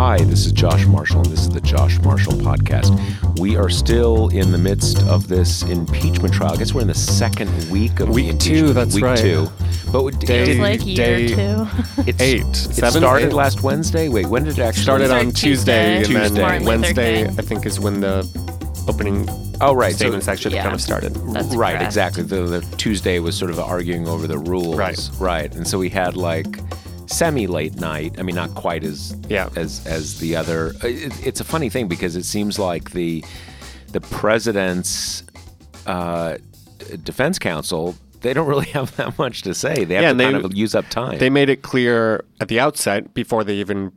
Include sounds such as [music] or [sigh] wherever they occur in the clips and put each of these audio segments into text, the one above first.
Hi, this is Josh Marshall, and this is the Josh Marshall Podcast. We are still in the midst of this impeachment trial. I guess we're in the second week of Week the two, impeachment. that's week right. two. But it, Day- did, like year day- two. [laughs] it's, eight, It seven, started eight. last Wednesday. Wait, when did it actually started Started on Tuesday, Tuesday. and Tuesday. then Luther Wednesday, King. I think, is when the opening Oh, right. So, statements actually Yeah. kind of started. That's right, correct. exactly. The, the Tuesday was sort of arguing over the rules. Right. Right. And so we had like semi late night. I mean, not quite as Yeah. as as the other. It, it's a funny thing because it seems like the the president's uh, defense counsel they don't really [laughs] have that much to say. They have Yeah, to they- kind of use up time. They made it clear at the outset before they even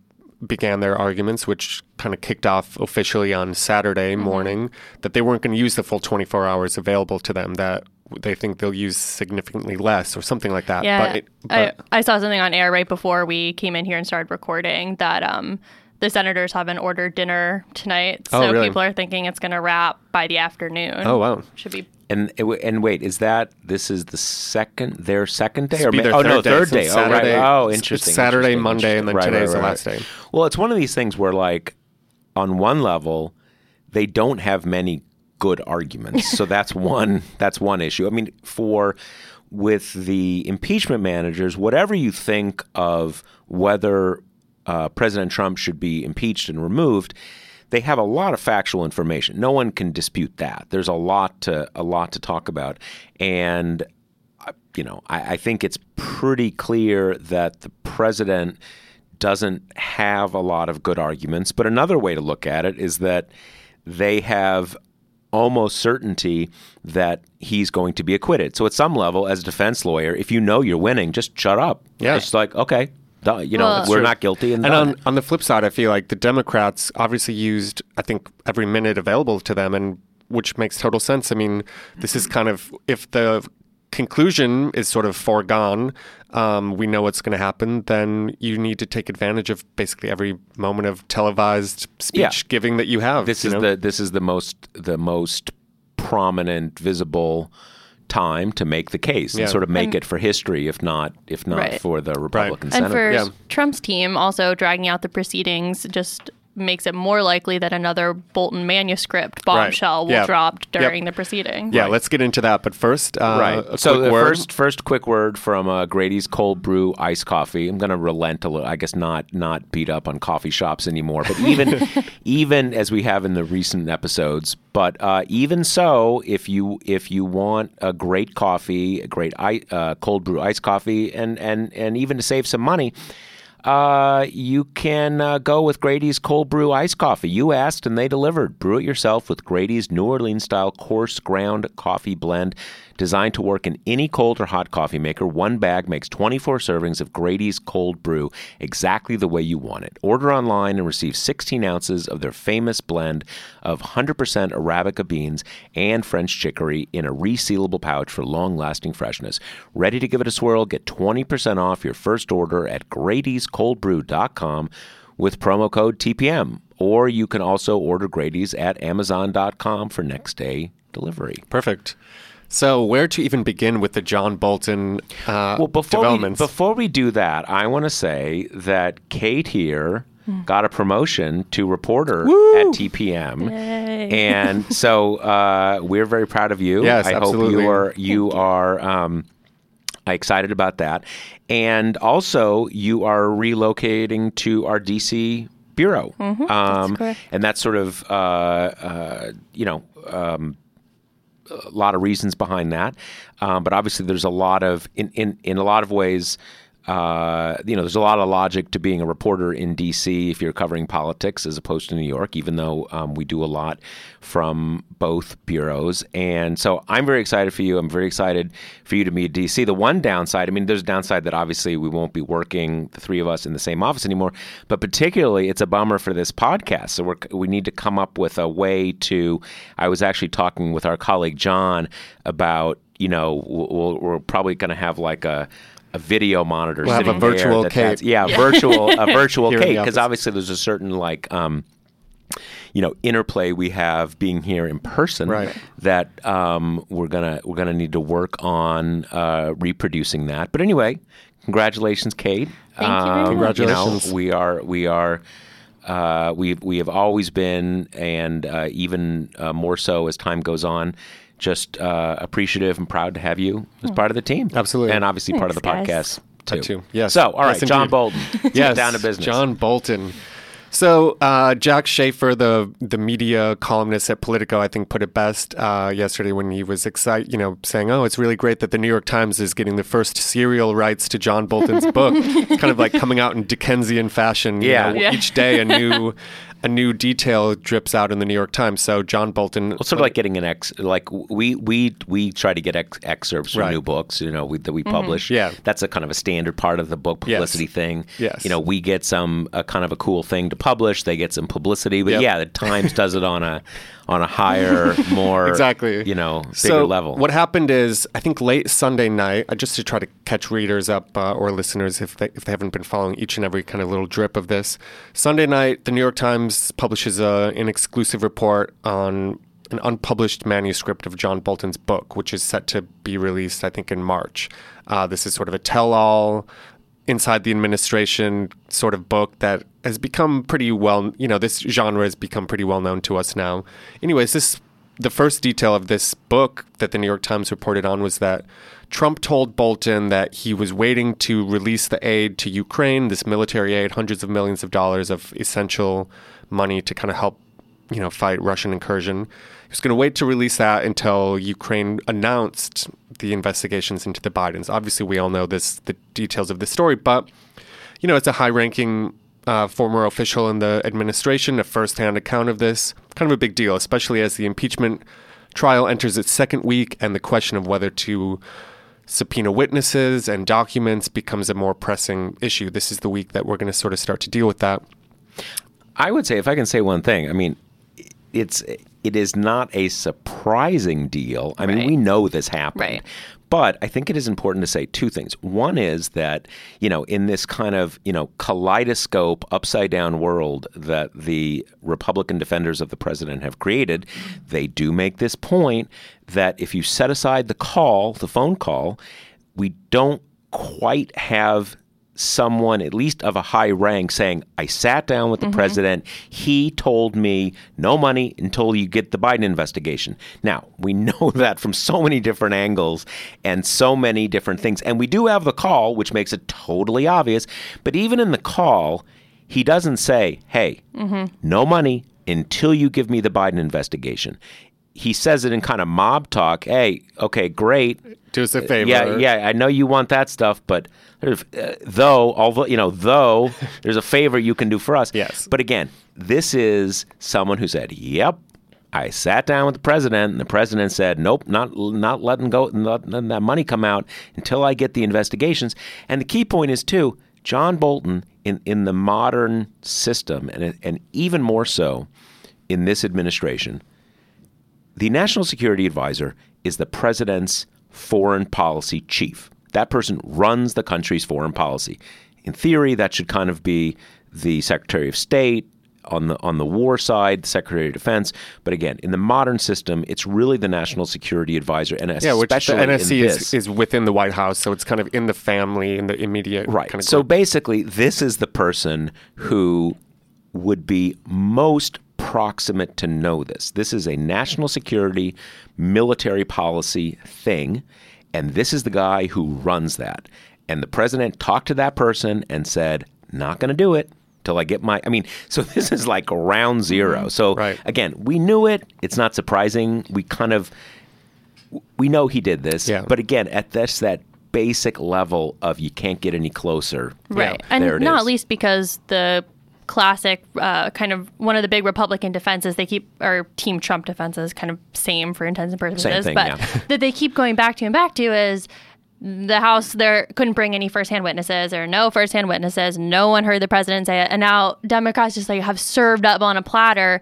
began their arguments, which kind of kicked off officially on Saturday Mm-hmm. morning, that they weren't going to use the full 24 hours available to them. That they think they'll use significantly less or something like that. Yeah, but, it, but I, I saw something on air right before we came in here and started recording that um, the senators haven't ordered dinner tonight, Oh, so really? people are thinking it's going to wrap by the afternoon. oh wow. should be and and wait, is that this is the second their second day or will be ma- their oh no third day. third day? Oh right. Saturday- Oh, interesting. it's Saturday, interesting, Monday, and then interesting. today's the last day. Well, it's one of these things where like on one level they don't have many good arguments. so that's [laughs] one that's one issue. I mean, for with the impeachment managers, whatever you think of whether uh, President Trump should be impeached and removed, they have a lot of factual information. No one can dispute that. There's a lot to a lot to talk about, and uh, you know, I, I think it's pretty clear that the president doesn't have a lot of good arguments. But another way to look at it is that they have almost certainty that he's going to be acquitted. So at some level, as a defense lawyer, if you know you're winning, just shut up. Yeah. It's like, okay, duh, you know, Well- we're True. not guilty. And, And on, on the flip side, I feel like the Democrats obviously used, I think, every minute available to them, and which makes total sense. I mean, this is kind of if the conclusion is sort of foregone, um, we know what's going to happen. Then you need to take advantage of basically every moment of televised speech Yeah. giving that you have. this you is know? the this is the most the most prominent visible time to make the case Yeah. and sort of make And- it for history if not if not Right. for the Republican And for senators. Yeah. Trump's team, also dragging out the proceedings just makes it more likely that another Bolton manuscript bombshell will Yeah. drop Yep. during the proceeding. yeah. Let's get into that, but first, uh, Right. a so quick the word. first first quick word from uh, Grady's cold brew iced coffee. I'm going to relent a little. I guess not not beat up on coffee shops anymore. But even [laughs] even as we have in the recent episodes. But uh, even so, if you if you want a great coffee, a great i- uh, cold brew iced coffee, and and and even to save some money. Uh, you can uh, go with Grady's cold brew iced coffee. You asked and they delivered. Brew it yourself with Grady's New Orleans style coarse ground coffee blend designed to work in any cold or hot coffee maker. One bag makes 24 servings of Grady's cold brew exactly the way you want it. Order online and receive 16 ounces of their famous blend of 100% Arabica beans and French chicory in a resealable pouch for long lasting freshness. Ready to give it a swirl? Get 20% off your first order at Grady'sColdBrew.com with promo code TPM. Or you can also order Grady's at Amazon.com for next day delivery. Perfect. So, where to even begin with the John Bolton uh, Well, before we, developments? before we do that, I want to say that Kate here got a promotion to reporter at TPM, and [laughs] so uh, we're very proud of you. Yes, I absolutely. hope you are you are um, excited about that, and also you are relocating to our DC bureau, um, correct. and that's sort of uh, uh, you know. Um, a lot of reasons behind that, um, but obviously there's a lot of in, in in a lot of ways. Uh, you know, there's a lot of logic to being a reporter in D.C. if you're covering politics as opposed to New York, even though um, we do a lot from both bureaus. And so I'm very excited for you. I'm very excited for you to meet D.C. The one downside, I mean, there's a downside that obviously we won't be working, the three of us, in the same office anymore, but particularly it's a bummer for this podcast. So we're, we need to come up with a way to. I was actually talking with our colleague John about, you know, we'll, we're probably going to have like a a video monitor We'll have a virtual there that Kate. yeah, [laughs] virtual a virtual Here in the Kate because obviously there's a certain like um, you know interplay we have being here in person Right. that um, we're gonna we're gonna need to work on uh, reproducing that. But anyway, congratulations, Kate. Thank you very much. Congratulations. You know, we are we are. Uh, we we have always been, and uh, even uh, more so as time goes on, just uh, appreciative and proud to have you as part of the team. Absolutely. and obviously part of the Thanks, guys. podcast too. too. Yes. So, all right, Yes, John. Bolton, [laughs] yes, down to business. John Bolton. So uh, Jack Shafer, the the media columnist at Politico, I think put it best uh, yesterday when he was excited, you know, saying, "Oh, it's really great that the New York Times is getting the first serial rights to John Bolton's book, [laughs] kind of like coming out in Dickensian fashion. you Yeah. know, Yeah. each day a new [laughs] a new detail drips out in the New York Times. So John Bolton, Well, sort of uh, like getting an ex, like we we we try to get ex- excerpts from Right. new books, you know, we, that we mm-hmm. publish. Yeah. that's a kind of a standard part of the book Yes. publicity thing. Yes. you know, we get some a kind of a cool thing to publish. They get some publicity, but Yep. yeah, the Times does it on a on a higher, [laughs] more Exactly. you know, bigger so level. What happened is, I think late Sunday night, uh, just to try to catch readers up uh, or listeners if they, if they haven't been following each and every kind of little drip of this. Sunday night, the New York Times publishes a, an exclusive report on an unpublished manuscript of John Bolton's book, which is set to be released, I think, in March. Uh, this is sort of a tell-all inside the administration sort of book that has become pretty well, you know, this genre has become pretty well known to us now. Anyways, this the first detail of this book that the New York Times reported on was that Trump told Bolton that he was waiting to release the aid to Ukraine, this military aid, hundreds of millions of dollars of essential money to kind of help, you know, fight Russian incursion. He was going to wait to release that until Ukraine announced the investigations into the Bidens. Obviously, we all know this, the details of the story, but you know, it's a high-ranking uh, former official in the administration, a first-hand account of this. Kind of a big deal, especially as the impeachment trial enters its second week, and the question of whether to subpoena witnesses and documents becomes a more pressing issue. This is the week that we're going to sort of start to deal with that. I would say, if I can say one thing, I mean, it's it is not a surprising deal. I mean, Right. we know this happened. Right. But I think it is important to say two things. One is that, you know, in this kind of, you know, kaleidoscope, upside down world that the Republican defenders of the president have created, they do make this point that if you set aside the call, the phone call, we don't quite have someone, at least of a high rank, saying, I sat down with the mm-hmm. president. He told me no money until you get the Biden investigation. Now, we [laughs] know that from so many different angles and so many different things. And we do have the call, which makes it totally obvious. But even in the call, he doesn't say, hey, mm-hmm. no money until you give me the Biden investigation. He says it in kind of mob talk. Hey, okay, great. Do us a favor. Yeah, yeah, I know you want that stuff, but there's, uh, though, although you know, though [laughs] there's a favor you can do for us. Yes. But again, this is someone who said, "Yep, I sat down with the president, and the president said, nope, not not letting go, not letting that money come out until I get the investigations." And the key point is too, John Bolton in in the modern system, and and even more so in this administration, the national security advisor is the president's foreign policy chief. That person runs the country's foreign policy. In theory, that should kind of be the Secretary of State on the on the war side, the Secretary of Defense. But again, in the modern system, it's really the national security advisor, and Yeah, which the NSC is, is within the White House, so it's kind of in the family, in the immediate Right. kind of so group. basically, this is the person who would be most proximate to know this. This is a national security, military policy thing, and this is the guy who runs that. And the president talked to that person and said, "Not going to do it." Till I get my, I mean, [laughs] so this is like round 0 mm-hmm. So Right. again, we knew it. It's not surprising. We kind of, we know he did this. Yeah. But again, at this that basic level of you can't get any closer. Right. Yeah, there it and not is. least because the classic uh, kind of one of the big Republican defenses they keep or Team Trump defenses kind of same for intents and purposes, thing, but yeah. [laughs] that they keep going back to and back to is the House there couldn't bring any firsthand witnesses. Are no firsthand witnesses. No one heard the president say it, and now Democrats just like have served up on a platter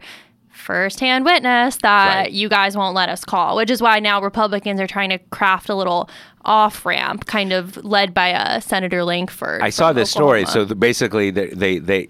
firsthand witness that Right. you guys won't let us call, which is why now Republicans are trying to craft a little off ramp, kind of led by uh, Senator Lankford. I saw this story. So the, basically, they, they, they,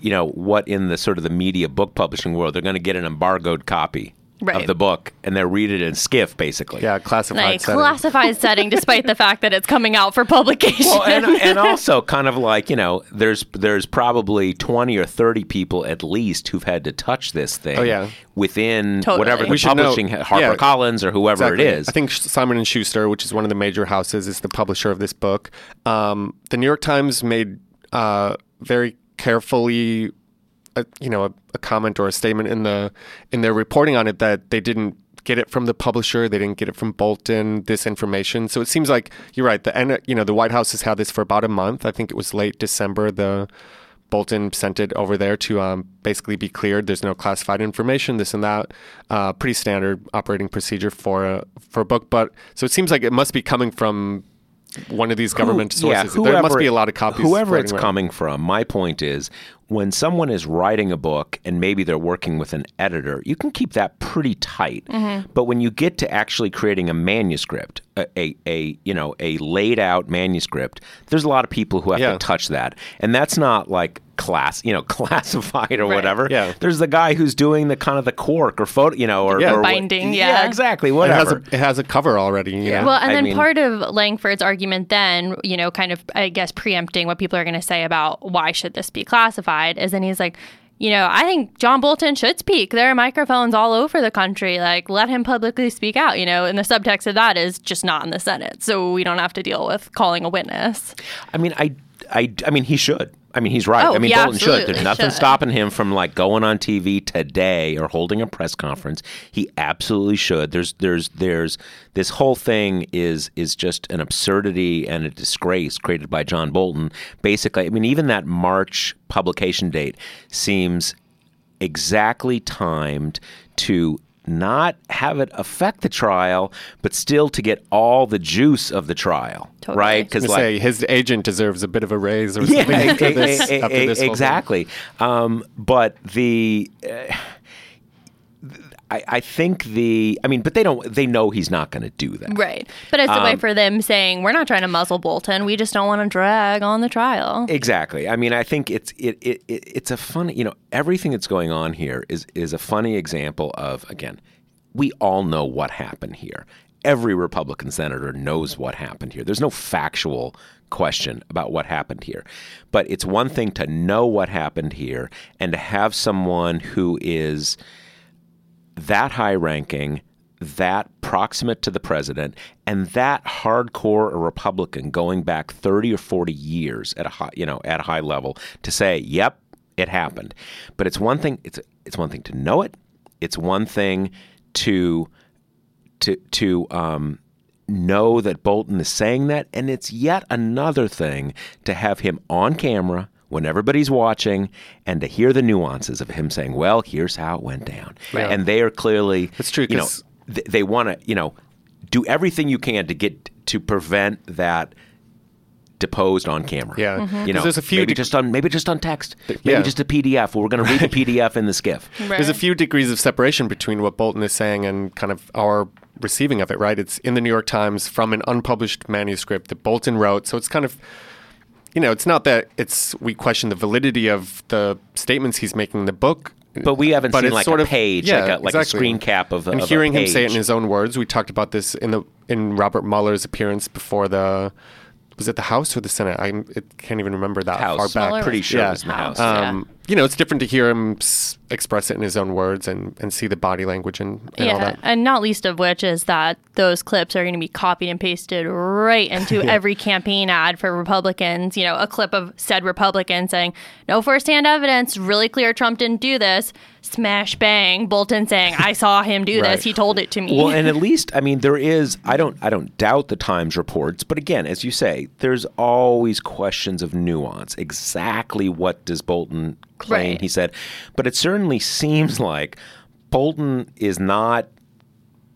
you know, what in the sort of the media book publishing world, they're going to get an embargoed copy Right. of the book and they'll read it in skiff, basically. Yeah, classified like setting. classified [laughs] setting, despite the fact that it's coming out for publication. Well, and, [laughs] and also kind of like you know, there's there's probably twenty or thirty people at least who've had to touch this thing. Oh, yeah. within Totally. whatever the We should know- publishing Harper yeah. Collins or whoever Exactly. it is. I think Simon and Schuster, which is one of the major houses, is the publisher of this book. Um, the New York Times made uh, very carefully, a, you know, a, a comment or a statement in the in their reporting on it that they didn't get it from the publisher, they didn't get it from Bolton. This information, so it seems like you're right. The you know the White House has had this for about a month. I think it was late December. The Bolton sent it over there to um, basically be cleared. There's no classified information, this and that. Uh, pretty standard operating procedure for a for a book. But so it seems like it must be coming from one of these government Who- yeah, sources. there must be a lot of copies. Whoever it's around. coming from, my point is when someone is writing a book and maybe they're working with an editor, you can keep that pretty tight. Mm-hmm. But when you get to actually creating a manuscript, a, a, a you know a laid out manuscript, there's a lot of people who have Yeah. to touch that, and that's not like class, you know, [laughs] classified or Right. whatever. Yeah. There's the guy who's doing the kind of the cork or photo, you know, or, Yeah. or what- Binding, yeah, yeah. exactly, It has whatever. a it has a cover already. You Yeah. know? Well, and I then mean- part of Lankford's argument, then, you know, kind of, I guess, preempting what people are going to say about why should this be classified, is then he's like, you know, I think John Bolton should speak. There are microphones all over the country. Like, let him publicly speak out, you know, and the subtext of that is just not in the Senate. So we don't have to deal with calling a witness. I mean, I, I, I mean, he should. I mean, he's right. Oh, I mean, he Bolton should. There's nothing should. stopping him from like going on TV today or holding a press conference. He absolutely should. There's, there's, there's this whole thing is is just an absurdity and a disgrace created by John Bolton. Basically, I mean, even that March publication date seems exactly timed to not have it affect the trial, but still to get all the juice of the trial, Totally. right? Because like say his agent deserves a bit of a raise or yeah, something [laughs] after e- this. after this whole thing. exactly. Um, but the. Uh, I, I think the I mean, but they don't. They know he's not going to do that. Right. But it's a Um, way for them saying, we're not trying to muzzle Bolton. We just don't want to drag on the trial. Exactly. I mean, I think it's it, it, it it's a funny. You know, everything that's going on here is is a funny example of again, we all know what happened here. Every Republican senator knows what happened here. There's no factual question about what happened here. But it's one thing to know what happened here and to have someone who is that high ranking, that proximate to the president, and that hardcore a Republican going back 30 or 40 years at a high, you know, at a high level to say, "Yep, it happened." But it's one thing it's it's one thing to know it. It's one thing to to to um know that Bolton is saying that, and it's yet another thing to have him on camera when everybody's watching and to hear the nuances of him saying, "Well, here's how it went down," Right. and they are clearly That's true, You know, 'cause- th- they want to you know do everything you can to get to prevent that deposed on camera. Yeah. Mm-hmm. Mhm. you know, 'Cause there's a few maybe de- just on maybe just on text, maybe yeah. just a PDF. Well, we're going to read the [laughs] PDF in the skiff. There's a few degrees of separation between what Bolton is saying and kind of our receiving of it, right? It's in the New York Times from an unpublished manuscript that Bolton wrote. So it's kind of, you know, it's not that it's we question the validity of the statements he's making in the book. But we haven't but seen like sort a of- page, yeah, like a, like a screen cap of, and of hearing a him say it in his own words. We talked about this in the in Robert Mueller's appearance before the was it the House or the Senate? I it can't even remember that House. far back. Mueller Pretty sure Yeah. it was in the house. House. Um, you know, it's different to hear him s- express it in his own words and, and see the body language and, and all that. and not least of which is that those clips are going to be copied and pasted right into [laughs] every campaign ad for Republicans. You know, a clip of said Republican saying, "No firsthand evidence, really clear Trump didn't do this." Smash bang, Bolton saying, "I saw him do [laughs] Right. this. He told it to me." Well, and at [laughs] least I mean there is I don't I don't doubt the Times reports, but again, as you say, there's always questions of nuance. Exactly what does Bolton claim Right. he said? But it certainly seems mm-hmm. like Bolton is not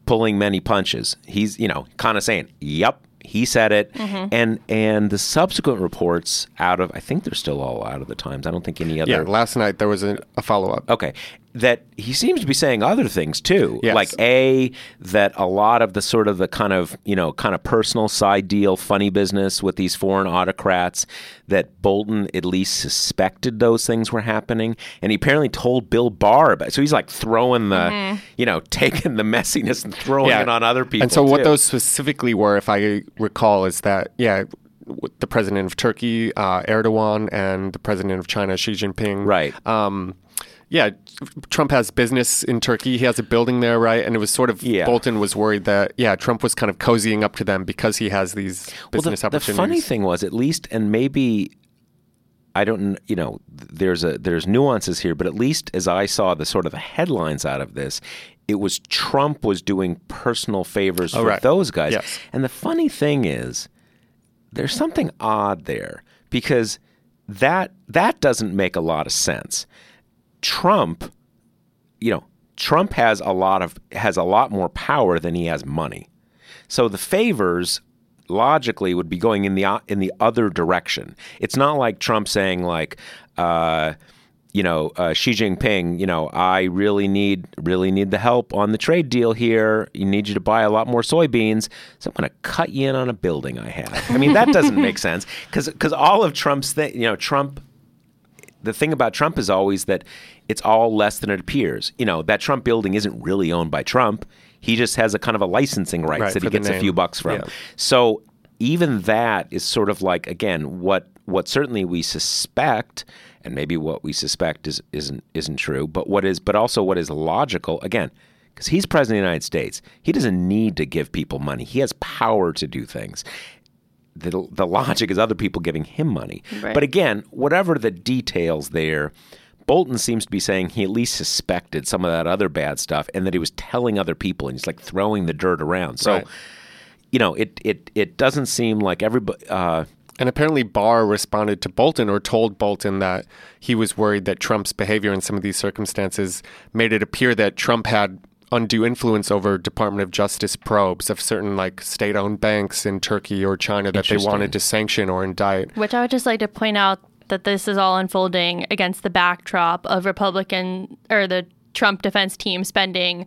pulling many punches. He's, you know, kind of saying, "Yep, he said it." Mm-hmm. And and the subsequent reports out of I think they're still all out of the Times. I don't think any other Yeah, last night there was a, a follow up. Okay. That he seems to be saying other things too. Yes. Like A, that a lot of the sort of the kind of, you know, kind of personal side deal, funny business with these foreign autocrats, that Bolton at least suspected those things were happening. And he apparently told Bill Barr about it. So he's like throwing the, you know, [laughs] taking the messiness and throwing it on other people. And so, what those specifically were, if I recall, is that yeah, the president of Turkey, uh, Erdogan, and the president of China, Xi Jinping. Right. Um, yeah, Trump has business in Turkey. He has a building there, right? And it was sort of Yeah. Bolton was worried that yeah, Trump was kind of cozying up to them because he has these Well, the, business the funny thing was, at least, and maybe I don't, you know, there's a there's nuances here, but at least as I saw the sort of the headlines out of this, it was Trump was doing personal favors oh, for Oh, right. those guys. Yes. And the funny thing is, there's something odd there because that that doesn't make a lot of sense. Trump, you know, Trump has a lot of has a lot more power than he has money. So the favors logically would be going in the in the other direction. It's not like Trump saying like uh, you know, uh, Xi Jinping, you know, I really need really need the help on the trade deal here. You need you to buy a lot more soybeans, so I'm going to cut you in on a building I have. I mean, that doesn't make [laughs] sense because because all of Trump's thing, you know, Trump the thing about Trump is always that it's all less than it appears. You know, that Trump building isn't really owned by Trump. He just has a kind of a licensing rights Right, that he gets a few bucks from. Yeah. So even that is sort of like again what what certainly we suspect and maybe what we suspect is isn't isn't true, but what is but also what is logical again because he's president of the United States. He doesn't need to give people money. He has power to do things the, the logic is other people giving him money. Right. But again, whatever the details there, Bolton seems to be saying he at least suspected some of that other bad stuff and that he was telling other people and he's like throwing the dirt around. So, Right. you know, it, it, it doesn't seem like everybody. Uh, And apparently, Barr responded to Bolton or told Bolton that he was worried that Trump's behavior in some of these circumstances made it appear that Trump had undue influence over Department of Justice probes of certain like state-owned banks in Turkey or China that they wanted to sanction or indict. Which I would just like to point out that this is all unfolding against the backdrop of Republican or the Trump defense team spending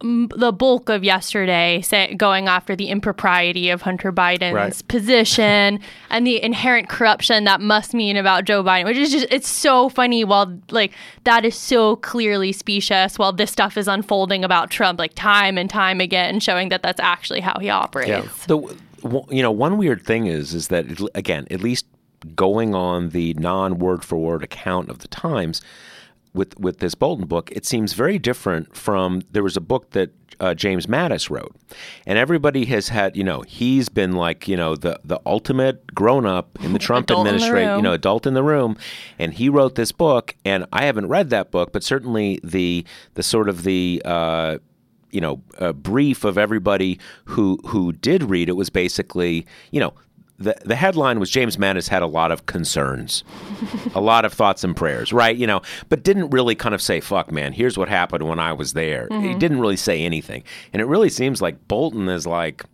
the bulk of yesterday say, going after the impropriety of Hunter Biden's Right. position [laughs] and the inherent corruption that must mean about Joe Biden, which is just it's so funny while like that is so clearly specious while this stuff is unfolding about Trump like time and time again showing that that's actually how he operates. the w- you know one weird thing is is that again at least going on the non word for word account of the Times with with this Bolton book it seems very different from there was a book that uh, James Mattis wrote. And everybody has had you know he's been like you know the the ultimate grown up in the Trump [laughs] Adult in the administration you know adult in the room. And he wrote this book and I haven't read that book but certainly the the sort of the uh, you know, a brief of everybody who who did read it was basically, you know, the the headline was James Mattis had a lot of concerns, a lot of thoughts and prayers, right? You know, but didn't really kind of say, "Fuck, man, here's what happened when I was there." He mm-hmm. didn't really say anything, and it really seems like Bolton is like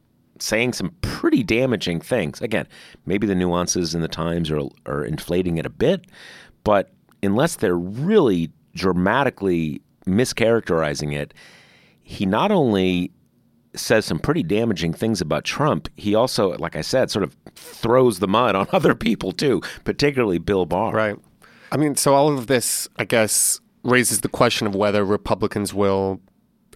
saying some pretty damaging things. Again, maybe the nuances in the Times are are inflating it a bit, but unless they're really dramatically mischaracterizing it, he not only says some pretty damaging things about Trump, he also, like I said, sort of throws the mud on [laughs] other people too, particularly Bill Barr. Right. I mean, so all of this, I guess, raises the question of whether Republicans will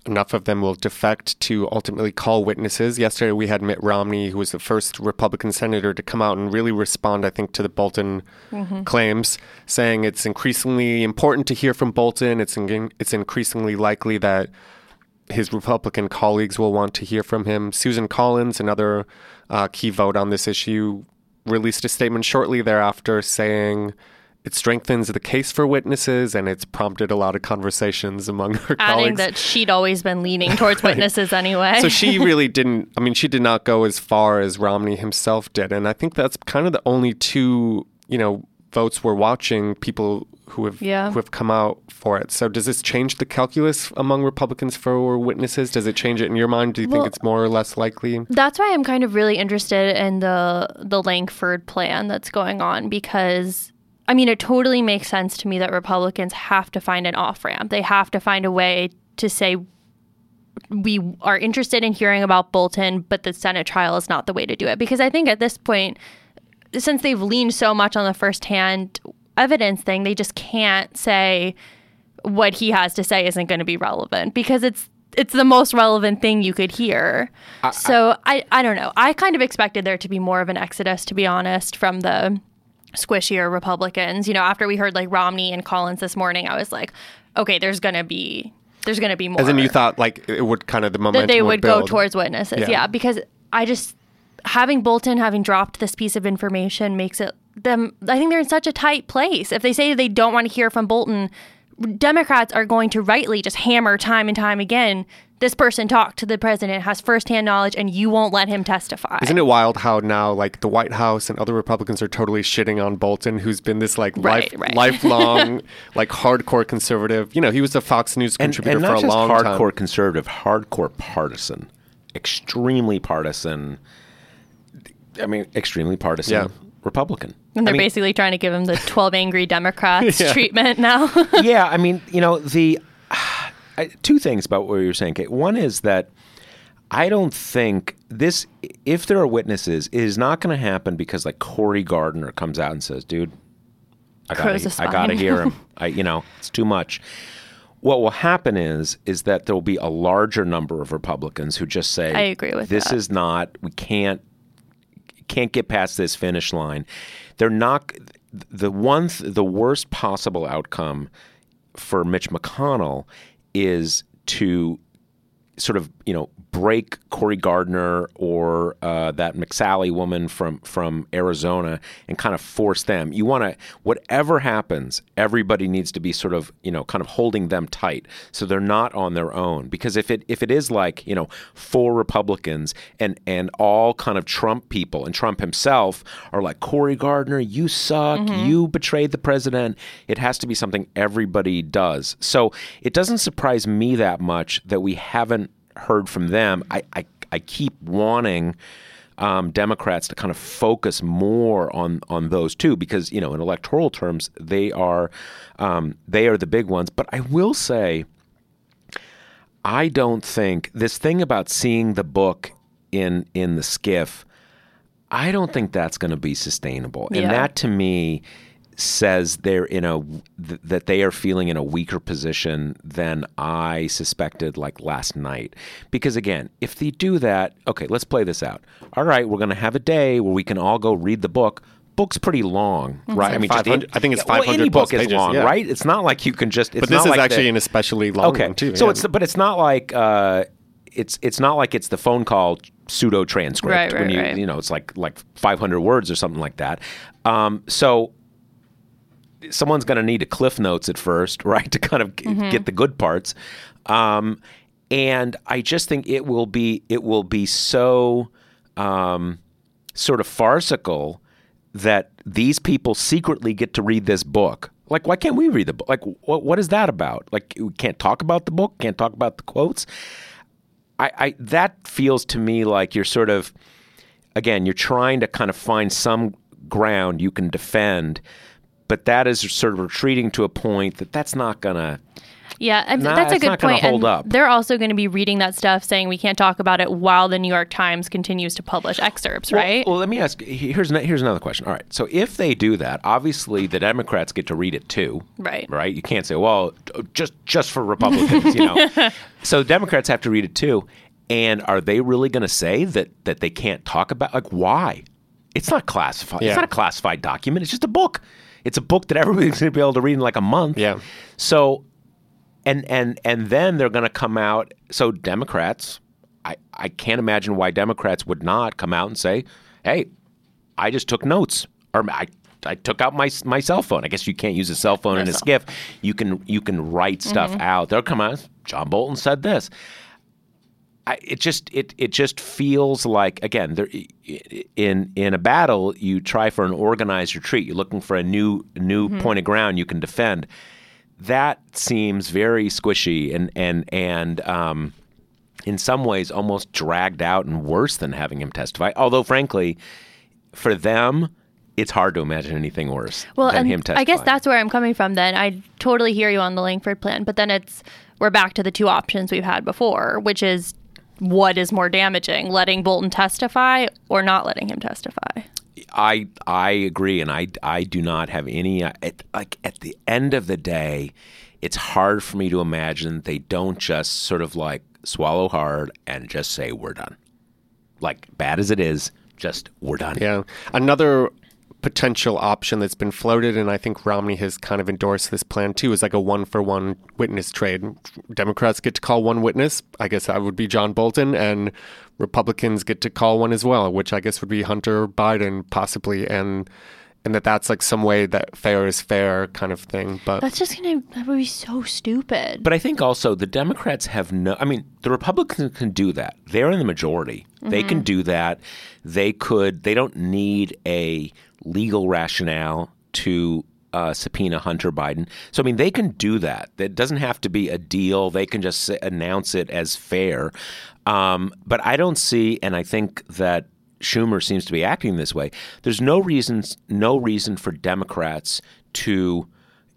enough of them will defect to ultimately call witnesses. Yesterday, we had Mitt Romney, who was the first Republican senator to come out and really respond, I think, to the Bolton mm-hmm. claims, saying it's increasingly important to hear from Bolton. It's in, it's increasingly likely that his Republican colleagues will want to hear from him. Susan Collins, another uh, key vote on this issue, released a statement shortly thereafter saying it strengthens the case for witnesses and it's prompted a lot of conversations among her Adding colleagues. that she'd always been leaning towards [laughs] witnesses anyway. so she [laughs] really didn't, I mean, she did not go as far as Romney himself did. And I think that's kind of the only two, you know, votes we're watching people who have Yeah. who have come out for it. So does this change the calculus among Republicans for witnesses? Does it change it in your mind? Do you Well- think it's more or less likely? That's why I'm kind of really interested in the the Lankford plan that's going on because I mean it totally makes sense to me that Republicans have to find an off ramp. They have to find a way to say we are interested in hearing about Bolton, but the Senate trial is not the way to do it. Because I think at this point, since they've leaned so much on the firsthand evidence thing, they just can't say what he has to say isn't going to be relevant because it's it's the most relevant thing you could hear. so I, I don't know. I kind of expected there to be more of an exodus, to be honest, from the squishier Republicans. You know, after we heard like Romney and Collins this morning, I was like, okay, there's gonna be there's gonna be more. As in, you thought like it would kind of the momentum that they would go build. towards witnesses. Yeah. Yeah. because I just having Bolton having dropped this piece of information makes it them. I think they're in such a tight place. If they say they don't want to hear from Bolton, Democrats are going to rightly just hammer time and time again. This person talked to the president, has firsthand knowledge, and you won't let him testify. Isn't it wild how now like the White House and other Republicans are totally shitting on Bolton, who's been this like Right, life, right. lifelong [laughs] like hardcore conservative. You know, he was a Fox News contributor and for not a just long hardcore time. conservative, hardcore partisan, extremely partisan. I mean, extremely partisan Yeah. Republican. and they're I mean, basically trying to give him the 12 Angry Democrats [laughs] treatment now. [laughs] yeah, I mean, you know, the [sighs] I, two things about what you're saying. Kate. One is that I don't think this. If there are witnesses, it is not going to happen because like Cory Gardner comes out and says, "Dude, I gotta, a I gotta hear him. [laughs] I, you know, it's too much." What will happen is is that there will be a larger number of Republicans who just say, I agree with this that. is not. We can't can't get past this finish line. They're not the one th- the worst possible outcome for Mitch McConnell is to sort of you know break Cory Gardner or uh, that McSally woman from from Arizona and kind of force them. You want to whatever happens, everybody needs to be sort of you know kind of holding them tight so they're not on their own. Because if it if it is like you know four Republicans and and all kind of Trump people and Trump himself are like Cory Gardner, you suck, you betrayed the president. It has to be something everybody does. So it doesn't surprise me that much that we haven't heard from them. I, I, I keep wanting um, Democrats to kind of focus more on on those two because you know in electoral terms they are um, they are the big ones. But I will say. I don't think this thing about seeing the book in in the skiff. I don't think that's going to be sustainable, and that to me says they're in a th- that they are feeling in a weaker position than I suspected like last night. Because again, if they do that, okay, let's play this out. All right, we're going to have a day where we can all go read the book. Book's pretty long, right? I mean, just I think it's well, 500 any plus book is long, yeah. right? It's not like you can just. It's But this not is like the- actually an especially long okay. one too. So yeah. it's but it's not like uh, it's it's not like it's the phone call pseudo transcript Right, when right, you right. you know it's like like 500 words or something like that. Um, so someone's going to need a cliff notes at first, [laughs] right, to kind of Mm-hmm. get the good parts. Um, and I just think it will be it will be so um, sort of farcical that these people secretly get to read this book. Like, why can't we read the book? Like, what what is that about? Like, we can't talk about the book, can't talk about the quotes. I, I that feels to me like you're sort of again you're trying to kind of find some ground you can defend but that is sort of retreating to a point that that's not gonna Yeah, and Nah, that's a good point. hold and up. They're also going to be reading that stuff saying we can't talk about it while the New York Times continues to publish excerpts, Well- right? Well, let me ask. Here's here's another question. All right. So if they do that, obviously the Democrats get to read it too. Right. Right. You can't say, well, just just for Republicans, you know. [laughs] so Democrats have to read it too. And are they really going to say that that they can't talk about like why? It's not classified. Yeah. It's not a classified document. It's just a book. It's a book that everybody's going to be able to read in like a month. Yeah. So and and and then they're going to come out. So Democrats, I I can't imagine why Democrats would not come out and say, "Hey, I just took notes," or I. I took out my my cell phone. I guess you can't use a cell phone in a skiff. You can you can write stuff mm-hmm. out. They'll come out. John Bolton said this. I, it just it it just feels like again there in in a battle you try for an organized retreat. You're looking for a new new point of ground you can defend. That seems very squishy and and and um, in some ways almost dragged out and worse than having him testify. Although frankly, for them, it's hard to imagine anything worse well, than and him testifying. I guess that's where I'm coming from. Then I totally hear you on the Lankford plan, but then it's we're back to the two options we've had before, which is what is more damaging, letting Bolton testify or not letting him testify. I I agree, and I I do not have any. uh, At, like at the end of the day, it's hard for me to imagine they don't just sort of like swallow hard and just say we're done. Like bad as it is, just we're done. Yeah. Another potential option that's been floated, and I think Romney has kind of endorsed this plan too, is like a one for one witness trade. Democrats get to call one witness. I guess that would be John Bolton, and Republicans get to call one as well, which I guess would be Hunter Biden possibly, and and that that's like some way that fair is fair kind of thing. But That's just gonna that would be so stupid. But I think also the Democrats have no. I mean, the Republicans can do that. They're in the majority. They mm-hmm. can do that. They could. They don't need a legal rationale to uh, subpoena Hunter Biden. So I mean, they can do that. That doesn't have to be a deal. They can just say, announce it as fair. Um, but I don't see, and I think that Schumer seems to be acting this way. There's no reasons, no reason for Democrats to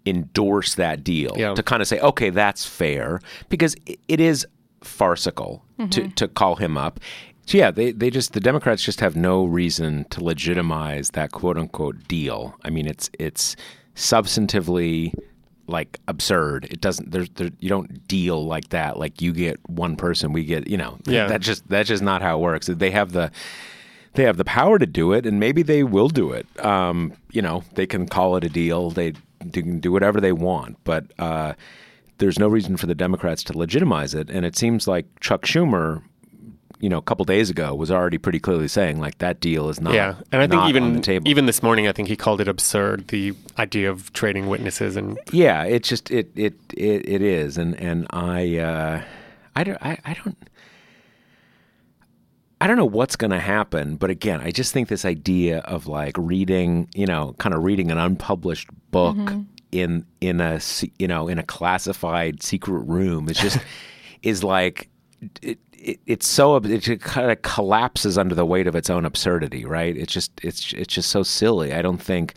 endorse that deal Yeah. to kind of say, okay, that's fair, because it is farcical to, to call him up. So yeah, they, they just the Democrats just have no reason to legitimize that quote unquote deal. I mean, it's it's substantively like absurd. It doesn't. There's there, you don't deal like that. Like you get one person, we get you know. Yeah. That just that's just not how it works. They have the they have the power to do it, and maybe they will do it. Um, you know, they can call it a deal. They, they can do whatever they want, but uh, there's no reason for the Democrats to legitimize it. And it seems like Chuck Schumer, you know, a couple days ago was already pretty clearly saying like that deal is not. yeah, and I think not on even the table. even this morning, I think he called it absurd the idea of trading witnesses and yeah, it just it it it, it is, and and I uh, I don't I, I don't. I don't know what's going to happen, but again, I just think this idea of like reading, you know, kind of reading an unpublished book in in a you know in a classified secret room is just [laughs] is like it, it, it's so it kind of collapses under the weight of its own absurdity, right? It's just it's it's just so silly. I don't think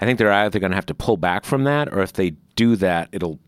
I think they're either going to have to pull back from that, or if they do that, it'll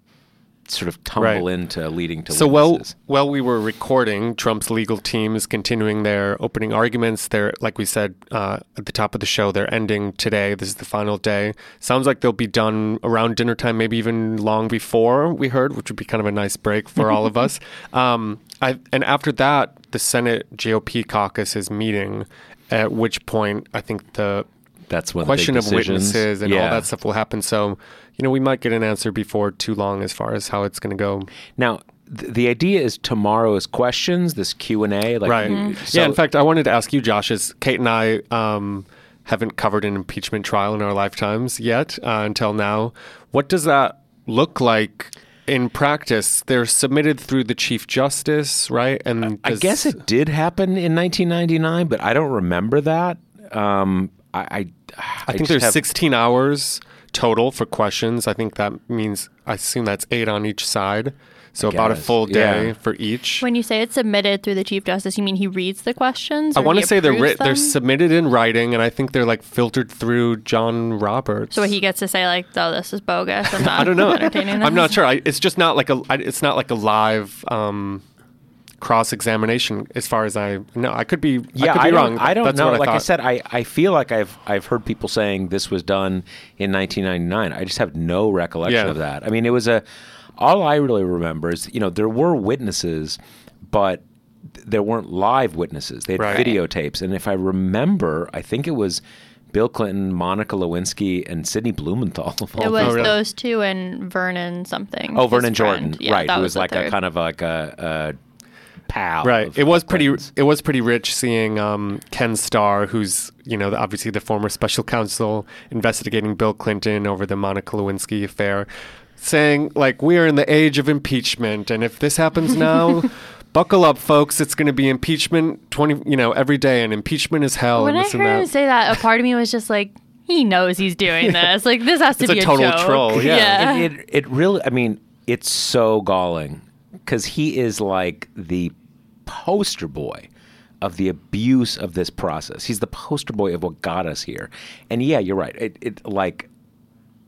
sort of tumble Right. into leading to So while while we were recording, Trump's legal team is continuing their opening arguments. They're like we said uh, at the top of the show, they're ending today. This is the final day. Sounds like they'll be done around dinner time, maybe even long before we heard, which would be kind of a nice break for all of [laughs] us. Um, I, and after that, the Senate GOP caucus is meeting. At which point, I think the That's when the question of witnesses and all that stuff will happen. So, you know, we might get an answer before too long as far as how it's going to go. Now, th- the idea is tomorrow's questions, this Q and A, like right. you- so- yeah. In fact, I wanted to ask you, Josh, as Kate and I um, haven't covered an impeachment trial in our lifetimes yet uh, until now. What does that look like in practice? They're submitted through the Chief Justice, right? And I does- guess it did happen in 1999, but I don't remember that. Um, I, I, I think there's 16 hours total for questions. I think that means I assume that's eight on each side. So about a full day Yeah. for each. When you say it's submitted through the Chief Justice, you mean he reads the questions? I want to say they're approves writ- they're submitted in writing, and I think they're like filtered through John Roberts. So he gets to say like, "Oh, this is bogus." I'm [laughs] not I don't know. entertaining I'm not sure. I, it's just not like a. I, it's not like a live um, cross examination. As far as I know, I could be. Yeah, I could be don't, wrong. I don't That's know. What like I said, I, I feel like I've I've heard people saying this was done in 1999. I just have no recollection Yeah. of that. I mean, it was a. All I really remember is you know there were witnesses, but there weren't live witnesses. They had Right. videotapes, and if I remember, I think it was. Bill Clinton, Monica Lewinsky, and Sidney Blumenthal. It was Oh, really? those two and Vernon something. Oh, Vernon friend. Jordan, Yeah, right? that Who was was the like a kind of like a, a pal. Right. It was pretty. Clinton's. It was pretty rich seeing um, Ken Starr, who's you know obviously the former special counsel investigating Bill Clinton over the Monica Lewinsky affair, saying like we are in the age of impeachment, and if this happens [laughs] now. Buckle up, folks! It's going to be impeachment twenty, you know, every day, and impeachment is hell. When and I this heard and him say that, a part of me was just like, he knows he's doing [laughs] this. Like this has to It's a be a, total joke. troll, yeah. it, it, it really i mean it's so galling because he is like the poster boy of the abuse of this process. He's the poster boy of what got us here. And yeah you're right. It, it like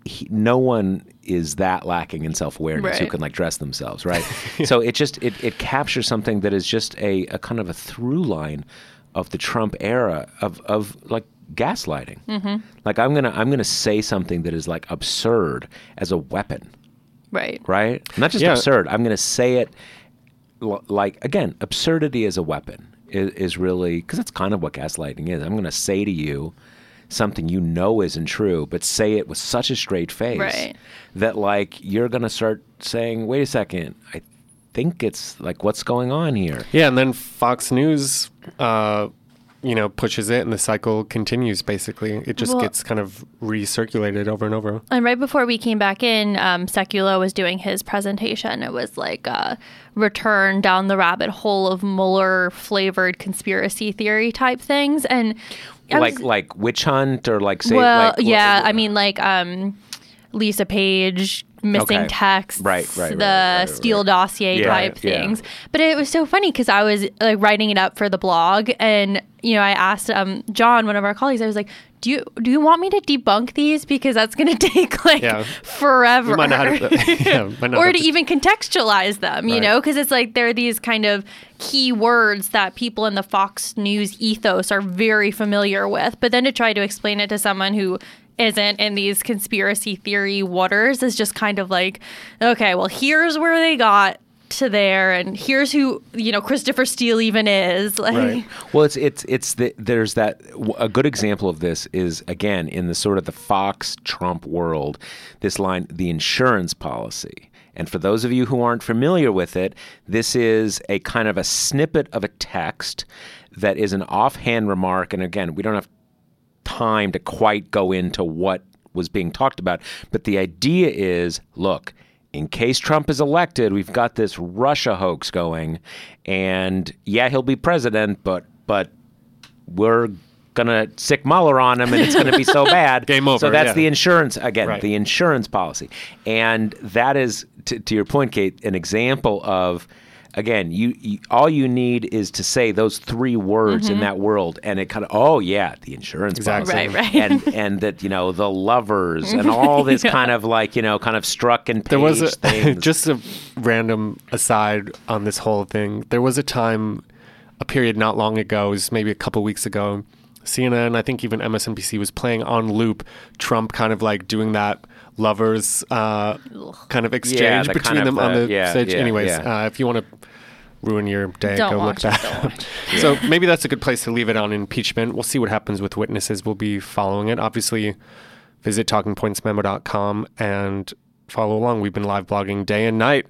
he, no one is that lacking in self-awareness who can like dress themselves right? [laughs] So it just it, it captures something that is just a, a kind of a through line of the trump era of of like gaslighting. Mm-hmm. like i'm gonna i'm gonna say something that is like absurd as a weapon. Right. right? Not just Yeah. absurd. I'm gonna say it l- like again absurdity as a weapon is, is really because that's kind of what gaslighting is i'm gonna say to you something you know isn't true but say it with such a straight face Right. that like you're gonna start saying wait a second i think it's like what's going on here Yeah, and then Fox News, uh, you know, pushes it, and the cycle continues. Basically, it just Well- gets kind of recirculated over and over. And right before we came back in, um, Sekulow was doing his presentation. It was like a return down the rabbit hole of Mueller flavored conspiracy theory type things. And I like was- like witch hunt or like say well, like, yeah, what- I mean, like um, Lisa Page missing Okay. texts, Right, right, right, the right, Steele dossier Yeah, type yeah. things. But it was so funny because I was like writing it up for the blog, and you know, I asked um, John, one of our colleagues, I was like, "Do you do you want me to debunk these because that's going [laughs] to take like Yeah. forever?" Might not have [laughs] to, [laughs] yeah, might not or to to- even contextualize them, you know, because it's like there are these kind of key words that people in the Fox News ethos are very familiar with. But then to try to explain it to someone who isn't in these conspiracy theory waters is just kind of like, okay, well, here's where they got to there, and here's who you know Christopher Steele even is. [laughs] Like, Right. Well, it's it's it's the, there's that a good example of this is again in the sort of the Fox Trump world. This line, the insurance policy. And for those of you who aren't familiar with it, this is a kind of a snippet of a text that is an offhand remark. And again, we don't have time to quite go into what was being talked about. But the idea is look, in case Trump is elected, we've got this Russia hoax going. And yeah, he'll be president, but but we're gonna sick Mueller on him and it's gonna be so [laughs] bad. Game over, So that's yeah. the insurance again, Right. the insurance policy. And that is to, to your point, Kate, an example of again, you, you all you need is to say those three words in mm-hmm. that world and it kind of oh yeah, the insurance Exactly. policy. Right, right. And and that, you know, the lovers and [laughs] all this kind of like, you know, kind of Strzok and page There was a, [laughs] things. just a random aside on this whole thing. There was a time, a period not long ago, it was maybe a couple weeks ago. CNN, I think even MSNBC was playing on loop Trump kind of like doing that lovers uh, kind of exchange the between kind of them on the- the yeah, stage. yeah, Anyways, yeah. Uh, if you want to ruin your day, Don't go look watch it, that don't up. So maybe that's a good place to leave it on impeachment. We'll see what happens with witnesses. We'll be following it. Obviously, visit talkingpointsmemo.com and follow along. We've been live blogging day and night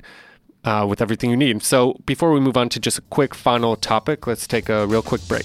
uh, with everything you need. So before we move on to just a quick final topic, let's take a real quick break.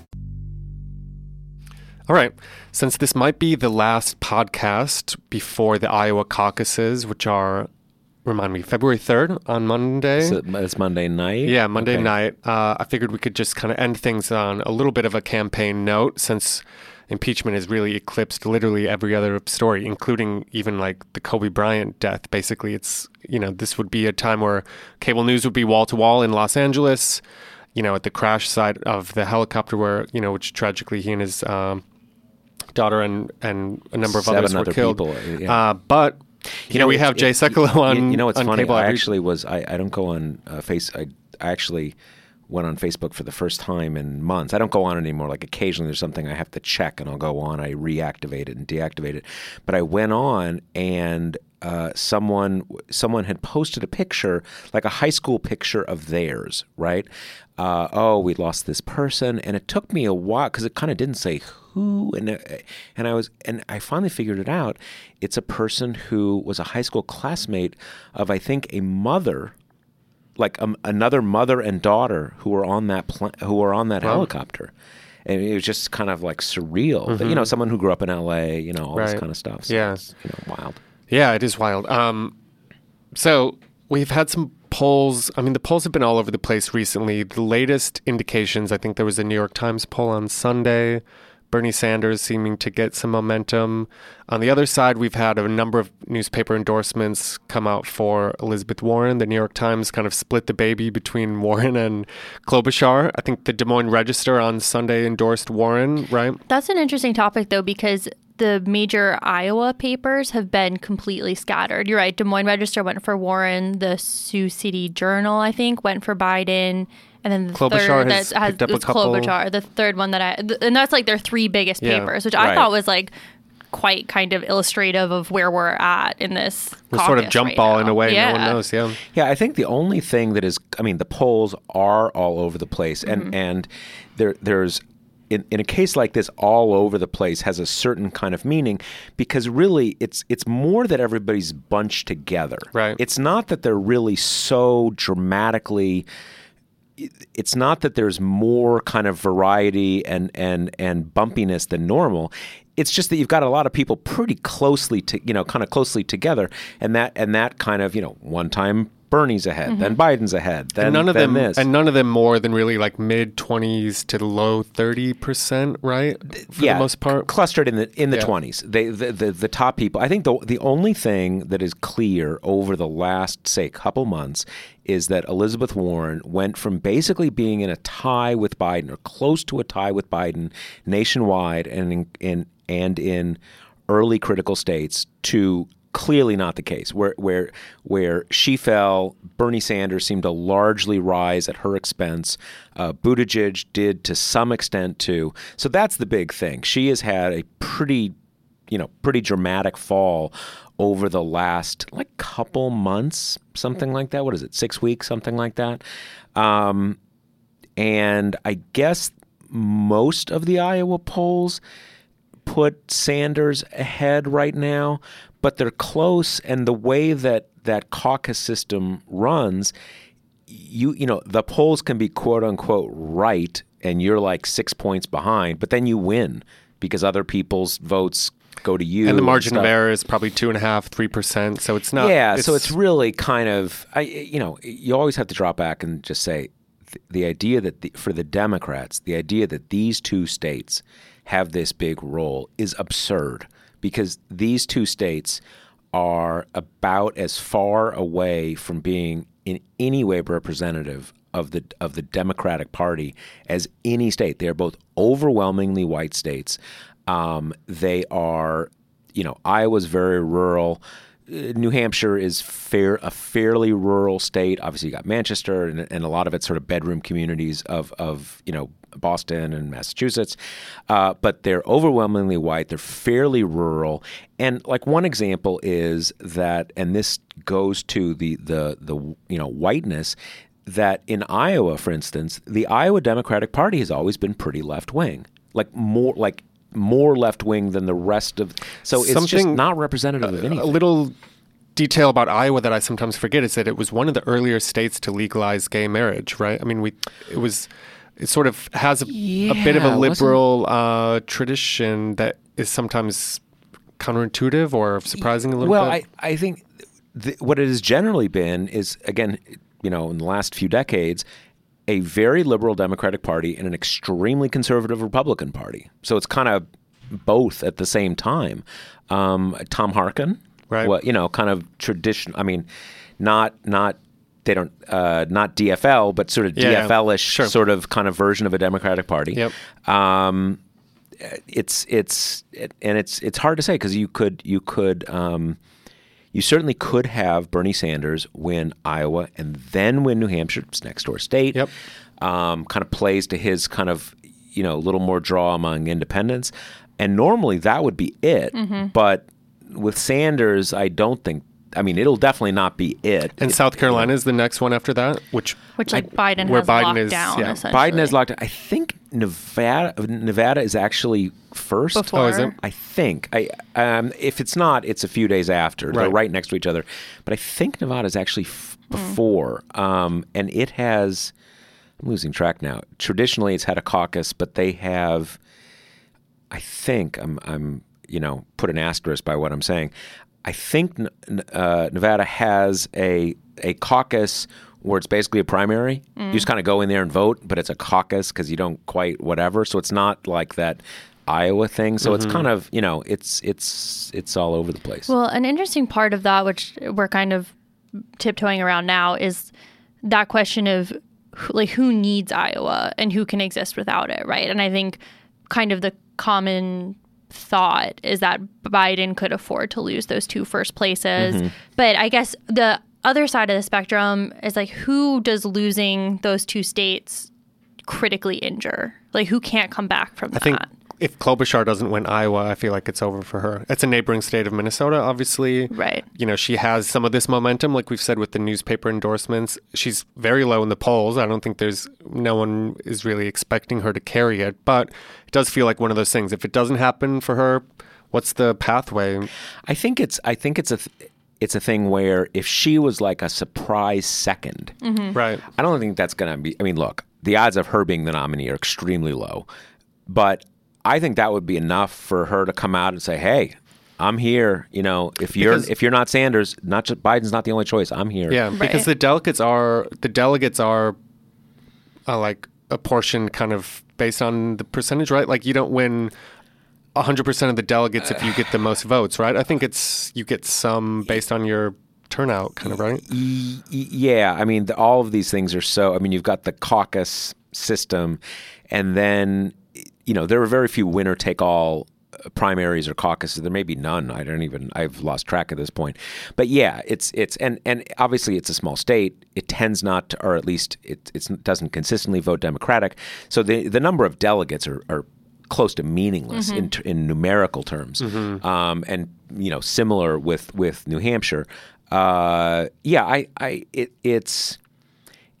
All right. Since this might be the last podcast before the Iowa caucuses, which are, remind me, February 3rd on Monday. So it's Monday night. Yeah, Monday Okay. night. Uh, I figured we could just kind of end things on a little bit of a campaign note since impeachment has really eclipsed literally every other story, including even like the Kobe Bryant death. Basically, it's, you know, this would be a time where cable news would be wall to wall in Los Angeles, you know, at the crash site of the helicopter where, you know, which tragically he and his um, daughter and, and a number of Seven others were other killed. people, yeah. Uh, but, you, know, we have Jay Sekulow on, You know, it's on funny. cable I actually was. I, I don't go on uh, face. I, I actually went on Facebook for the first time in months. I don't go on anymore. Like occasionally, there's something I have to check, and I'll go on. I reactivate it and deactivate it. But I went on, and uh, someone someone had posted a picture, like a high school picture of theirs, right? Uh, oh, we lost this person, and it took me a while because it kind of didn't say who, and uh, and I was and I finally figured it out. It's a person who was a high school classmate of I think a mother, like um, another mother and daughter who were on that pla- who were on that helicopter. And it was just kind of like surreal. That, you know, someone who grew up in L.A., you know, all this Mm-hmm. Kind of stuff. So Yeah. it's, you know, wild. Yeah, it is wild. Um, so we've had some polls. I mean, the polls have been all over the place recently. The latest indications, I think there was a New York Times poll on Sunday. Bernie Sanders seeming to get some momentum. On the other side, we've had a number of newspaper endorsements come out for Elizabeth Warren. The New York Times kind of split the baby between [laughs] Warren and Klobuchar. I think the Des Moines Register on Sunday endorsed Warren, right? That's an interesting topic, though, because the major Iowa papers have been completely scattered. You're right. Des Moines Register went for Warren. The Sioux City Journal, I think, went for Biden. And then the Klobuchar third has that has picked up a. Klobuchar. The third one that I, th- and that's like their three biggest Yeah, papers, which I right. thought was like quite kind of illustrative of where we're at in this. The sort of jump right ball in a way Yeah. no one knows. Yeah. Yeah, I think the only thing that is, I mean, the polls are all over the place, and Mm-hmm. and there there's. In, in a case like this, all over the place has a certain kind of meaning because really it's it's more that everybody's bunched together. Right. It's not that they're really so dramatically it's not that there's more kind of variety and and and bumpiness than normal. It's just that you've got a lot of people pretty closely to you know kind of closely together, and that and that kind of you know one time Bernie's ahead, mm-hmm. then Biden's ahead, then and none of then them this. and none of them more than really like mid 20s to low 30% right for yeah, the most part clustered in the in the Yeah. twenties. They the, the the top people. I think the the only thing that is clear over the last say couple months is that Elizabeth Warren went from basically being in a tie with Biden or close to a tie with Biden nationwide and in, in and in early critical states to clearly not the case where where where she fell Bernie Sanders seemed to largely rise at her expense. Uh, Buttigieg did to some extent too. So that's the big thing. She has had a pretty you know pretty dramatic fall over the last like couple months something like that. What is it? 6 weeks something like that. Um and I guess most of the Iowa polls put Sanders ahead right now, but they're close. And the way that that caucus system runs, you you know the polls can be quote unquote right, and you're like six points behind, but then you win because other people's votes go to you. and the margin of error is probably two and a half three percent so it's not yeah, so it's really kind of I you know you always have to drop back and just say th- the idea that the, for the Democrats, the idea that these two states have this big role is absurd because these two states are about as far away from being in any way representative of the of the Democratic Party as any state. They are both overwhelmingly white states. Um, they are, you know, Iowa's very rural. Uh, New Hampshire is fair a fairly rural state. Obviously, you got Manchester and, and a lot of it's sort of bedroom communities of of you know Boston and Massachusetts, uh, but they're overwhelmingly white. They're fairly rural, and like one example is that, and this goes to the the the you know whiteness that in Iowa, for instance, the Iowa Democratic Party has always been pretty left wing, like more like more left wing than the rest of. So it's just Something- not representative of anything. A little detail about Iowa that I sometimes forget is that it was one of the earlier states to legalize gay marriage, right? I mean, we it was it sort of has a, a bit of a liberal uh, tradition that is sometimes counterintuitive or surprising a little well, bit. I, I think th- what it has generally been is, again, you know, in the last few decades, a very liberal Democratic Party and an extremely conservative Republican Party. So it's kind of both at the same time. Um, Tom Harkin, Right. Well, you know, kind of traditional. I mean, not not they don't uh, not DFL, but sort of Yeah. DFL-ish Sure. sort of kind of version of a Democratic Party. Yep. Um, it's it's it, and it's it's hard to say because you could you could um, you certainly could have Bernie Sanders win Iowa and then win New Hampshire, it's next door state. Yep. Um, kind of plays to his kind of you know a little more draw among independents, and normally that would be it. But with Sanders, I don't think. I mean, it'll definitely not be it. and It- South Carolina is the next one after that, which which like Biden where has Biden locked is- down. yeah. Biden has locked. I think Nevada. Nevada is actually first. Before. Oh, is it? I think. I um, if it's not, it's a few days after. They're Right. right next to each other. But I think Nevada is actually f- before, um, and it has. I'm losing track now. Traditionally, it's had a caucus, but they have. I think I'm. I'm. You know, put an asterisk by what I'm saying. I think uh, Nevada has a a caucus where it's basically a primary. You just kind of go in there and vote, but it's a caucus because you don't quite whatever. So it's not like that Iowa thing. So it's mm-hmm. kind of you know it's it's it's all over the place. Well, an interesting part of that, which we're kind of tiptoeing around now, is that question of like who needs Iowa and who can exist without it, right? And I think kind of the common thought is that Biden could afford to lose those two first places. Mm-hmm. But I guess the other side of the spectrum is like who does losing those two states critically injure? Like who can't come back from I that? think if Klobuchar doesn't win Iowa, I feel like it's over for her. It's a neighboring state of Minnesota, obviously. Right. You know, she has some of this momentum, like we've said with the newspaper endorsements. She's very low in the polls. I don't think there's no one is really expecting her to carry it, but it does feel like one of those things. If it doesn't happen for her, what's the pathway? I think it's I think it's a th- it's a thing where if she was like a surprise 2nd Right. I don't think that's going to be. I mean, look, the odds of her being the nominee are extremely low, but I think that would be enough for her to come out and say, "Hey, I'm here." You know, if you're Because- if you're not Sanders, not just Biden's not the only choice. I'm here. Yeah, because the delegates are the delegates are uh, like apportioned kind of based on the percentage, right? Like you don't win 100% of the delegates if you get the most uh, votes, right? I think it's you get some based on your turnout, kind of, right? Yeah, I mean, the, all of these things are so. I mean, you've got the caucus system, and then you know there are very few winner take all uh, primaries or caucuses. There may be none. I don't even. I've lost track at this point. But yeah, it's it's and and obviously it's a small state. It tends not to, or at least it it's, doesn't consistently vote Democratic. So the the number of delegates are. are close to meaningless in, t- in numerical terms, um, and you know similar with with New Hampshire. Uh, yeah, I, I it, it's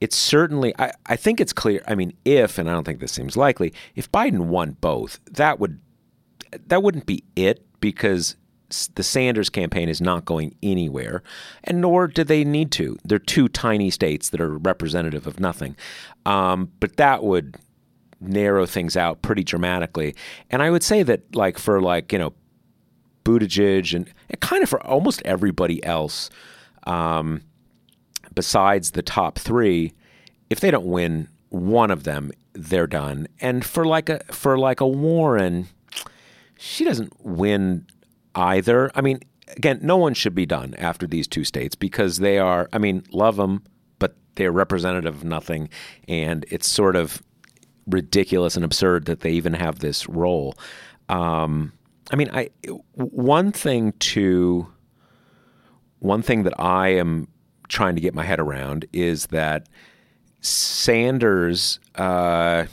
it's certainly I, I think it's clear. I mean, if and I don't think this seems likely, if Biden won both, that would that wouldn't be it because the Sanders campaign is not going anywhere, and nor do they need to. They're two tiny states that are representative of nothing. Um, but that would narrow things out pretty dramatically. And I would say that, like for like you know, Buttigieg and, and kind of for almost everybody else, um, besides the top three, if they don't win one of them, they're done. And for like a for like a Warren, she doesn't win either. I mean, again, no one should be done after these two states because they are. I mean, love them, but they're representative of nothing, and it's sort of ridiculous and absurd that they even have this role. Um, I mean, I one thing to one thing that I am trying to get my head around is that Sanders. Uh,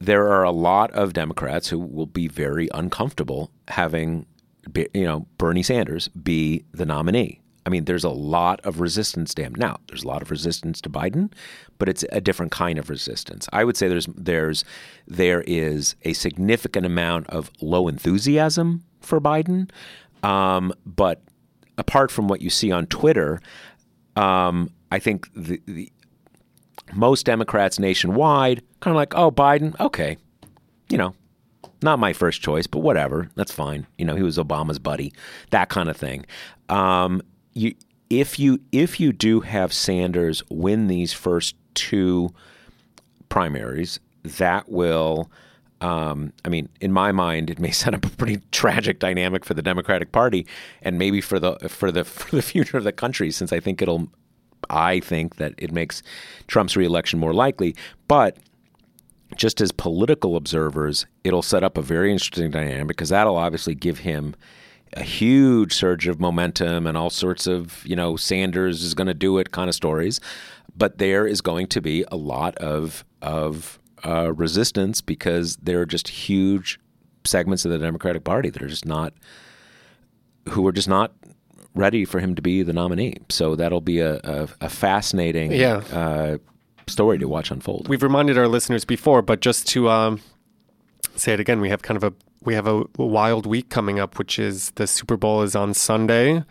there are a lot of Democrats who will be very uncomfortable having, you know, Bernie Sanders be the nominee. I mean, there's a lot of resistance to him. Now, there's a lot of resistance to Biden, but it's a different kind of resistance. I would say there's there's there is a significant amount of low enthusiasm for Biden, um, but apart from what you see on Twitter, um, I think the, the most Democrats nationwide kind of like, oh, Biden, okay, you know, not my first choice, but whatever, that's fine. You know, he was Obama's buddy, that kind of thing. Um, you, if you if you do have Sanders win these first two primaries, that will. Um, I mean, in my mind, it may [laughs] set up a pretty tragic dynamic for the Democratic Party, and maybe for the for the [laughs] for the future of the country, since I think it'll I think that it makes Trump's reelection more likely. But just as political observers, it'll set up a very interesting dynamic because that'll obviously give him a huge surge of momentum and all sorts of, you know, Sanders is going to do it kind of stories. But there is going to be a lot of of uh, resistance because there are just huge segments of the Democratic Party that are just not who are just not ready for him to be the nominee. So that'll be a, a, a fascinating Yeah. uh, story to watch unfold. We've reminded our listeners before, but just to um, say it again, we have kind of a we have a wild week coming up, which is the Super Bowl is on Sunday,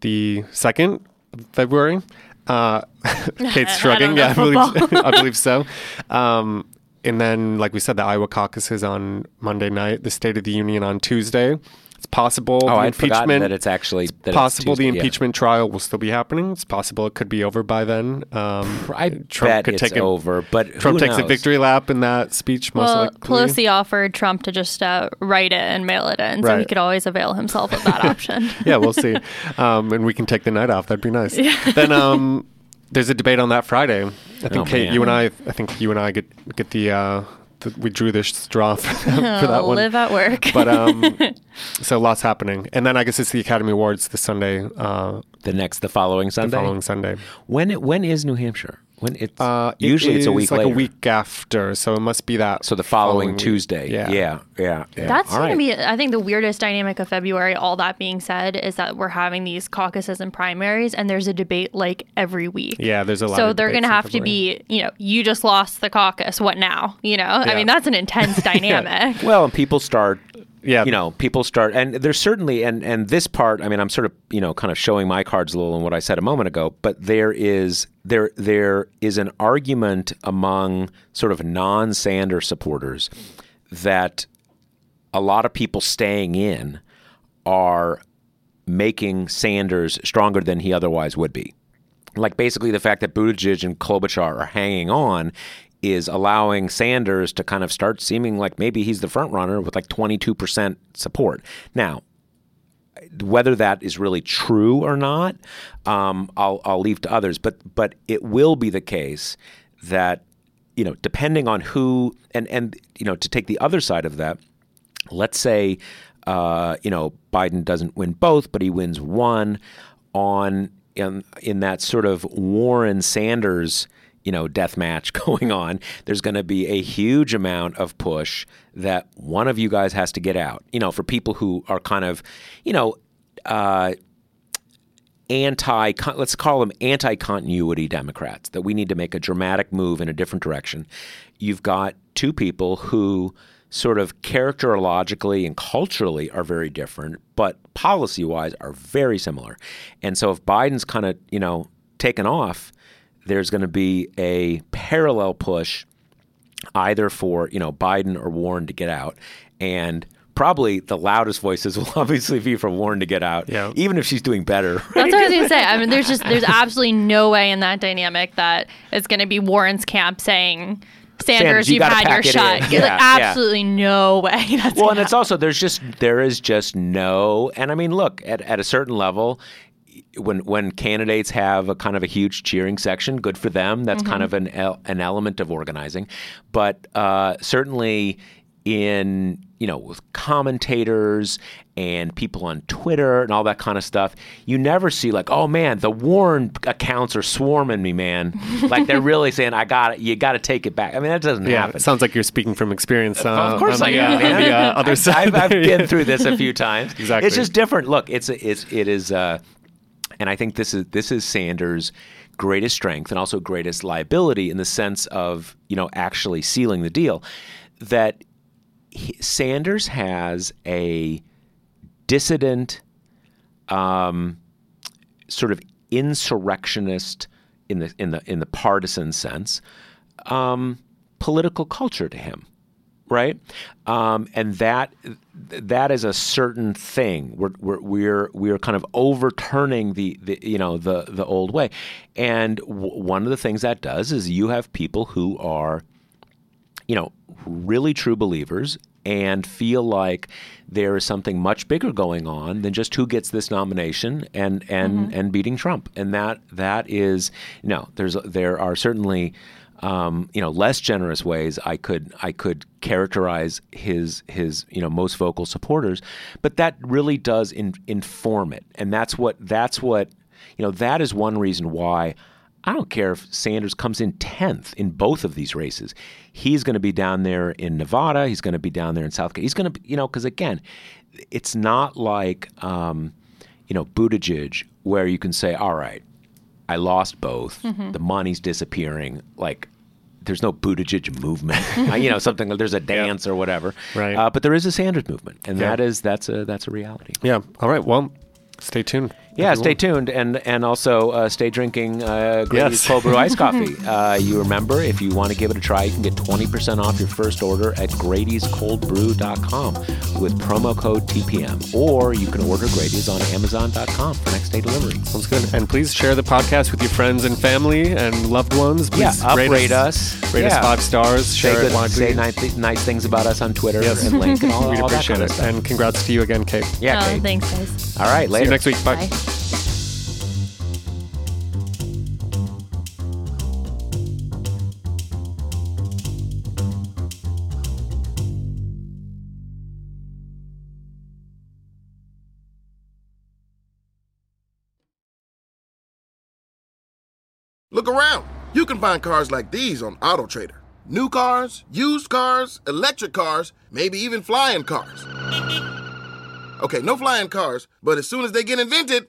the second of February. Uh, [laughs] Kate's [laughs] shrugging. know yeah, I believe. [laughs] I believe so. Um, and then, like we said, the Iowa caucus is on Monday night. The State of the Union on Tuesday. It's possible oh, the I'd forgotten impeachment. that it's actually that it's possible the Tuesday, yeah. impeachment trial will still be happening. It's possible it could be over by then. Um, I Trump bet could it's take a- over, but who Trump takes a victory lap in that speech, most Well, likely. Pelosi offered Trump to just uh, write it and mail it in, so he could always avail himself of that [laughs] option. yeah, we'll see. Um, and we can take the night off. That'd be nice. Then um, there's a debate on that Friday. I think Oh, Kate, man. you and I, I think you and I get get the, uh, the we drew this straw for, for [laughs] that one. Live at work. But um, [laughs] so lots happening, and then I guess it's the Academy Awards this Sunday, uh, The next, the following the Sunday. following Sunday. When when is New Hampshire? When it's Uh, it usually it's a is week like later. a week after, so it must be that. So the following, week. Tuesday. Yeah. yeah, yeah. yeah. That's All going right. to be, I think, the weirdest dynamic of February. All that being said, is that we're having these caucuses and primaries, and there's a debate like every week. Yeah, there's a lot. So of they're going to have to be, you know, you just lost the caucus. What now? You know, I mean, that's an intense [laughs] dynamic. Well, and people start Yeah. you know, people start and there's certainly and and this part, I mean, I'm sort of, you know, kind of showing my cards a little in what I said a moment ago, but there is there there is an argument among sort of non-Sander supporters that a lot of people staying in are making Sanders stronger than he otherwise would be. Like basically the fact that Buttigieg and Klobuchar are hanging on is allowing Sanders to kind of start seeming like maybe he's the front runner with like 22% support. Now, whether that is really true or not, um, I'll, I'll leave to others. But but it will be the case that you know, depending on who and and you know, to take the other side of that, let's say uh, you know Biden doesn't win both, but he wins one on in in that sort of Warren Sanders you know death match [laughs] going on. There's going to be a huge amount of push that one of you guys has to get out. You know, for people who are kind of you know. Uh, anti let's call them anti-continuity democrats that we need to make a dramatic move in a different direction you've got two people who sort of characterologically and culturally are very different but policy-wise are very similar and so if biden's kind of you know taken off there's going to be a parallel push either for you know Biden or Warren to get out, and probably the loudest voices [laughs] will obviously be for Warren to get out, Yeah. even if she's doing better. That's what I was gonna say. I mean, there's just there's absolutely no way in that dynamic that it's gonna be Warren's camp saying. Sanders, Sanders, you you've gotta had your shot. in. Like, Yeah, yeah. absolutely no way. That's well, gonna and it's also there's just there is just no, and I mean, look at at a certain level. When when candidates have a kind of a huge cheering section, good for them. That's kind of an an element of organizing, but uh, certainly in you know with commentators and people on Twitter and all that kind of stuff, you never see like, oh man, the Warren accounts are swarming me, man. like they're really [laughs] saying, I got it. You got to take it back. I mean, that doesn't Yeah, happen. it sounds like you're speaking from experience. Uh, Of course on I the, am, uh, man. on the, uh, other I've, side. I've, I've been through this a [laughs] few times. Exactly. It's just different. Look, it's it's it is, uh, and I think this is this is Sanders' greatest strength and also greatest liability in the sense of you know actually sealing the deal. That he, Sanders has a dissident, um, sort of insurrectionist in the in the in the partisan sense, um, political culture to him right? Um, and that that is a certain thing. We're we're we're, we're kind of overturning the, the you know the the old way, and w- one of the things that does is you have people who are, you know, really true believers and feel like there is something much bigger going on than just who gets this nomination and and and beating Trump, and that that is you know there's there are certainly um, you know less generous ways I could I could characterize his his you know most vocal supporters, but that really does in, inform it, and that's what that's what you know that is one reason why I don't care if Sanders comes in tenth in both of these races. He's going to be down there in Nevada. He's going to be down there in South Carolina. He's going to be you know because again, it's not like um, you know Buttigieg where you can say all right. I lost both. The money's disappearing. Like, there's no Buttigieg movement. [laughs] Uh, you know, something. There's a dance or whatever. Right. Uh, but there is a Sanders movement, and Yeah. that is that's a that's a reality. Yeah. All right. Well, stay tuned. Yeah, everyone. stay tuned and and also uh, stay drinking uh, Grady's Yes. cold brew iced [laughs] coffee. Uh, you remember, if you want to give it a try, you can get 20% off your first order at Grady'sColdBrew.com with promo code TPM. Or you can order Grady's on Amazon.com for next day delivery. Sounds good. And please share the podcast with your friends and family and loved ones. Yeah, Please uprate us. Rate Yeah. us five stars. Say, Share good, it say nice, nice things about us on Twitter Yes. and link and all, [laughs] We'd all that appreciate kind of it. stuff. And congrats to you again, Kate. yeah, oh, Kate. thanks, guys. All right, See you next week. Bye. Bye. Look around. You can find cars like these on AutoTrader. New cars, used cars, electric cars, maybe even flying cars. Okay, no flying cars, but as soon as they get invented,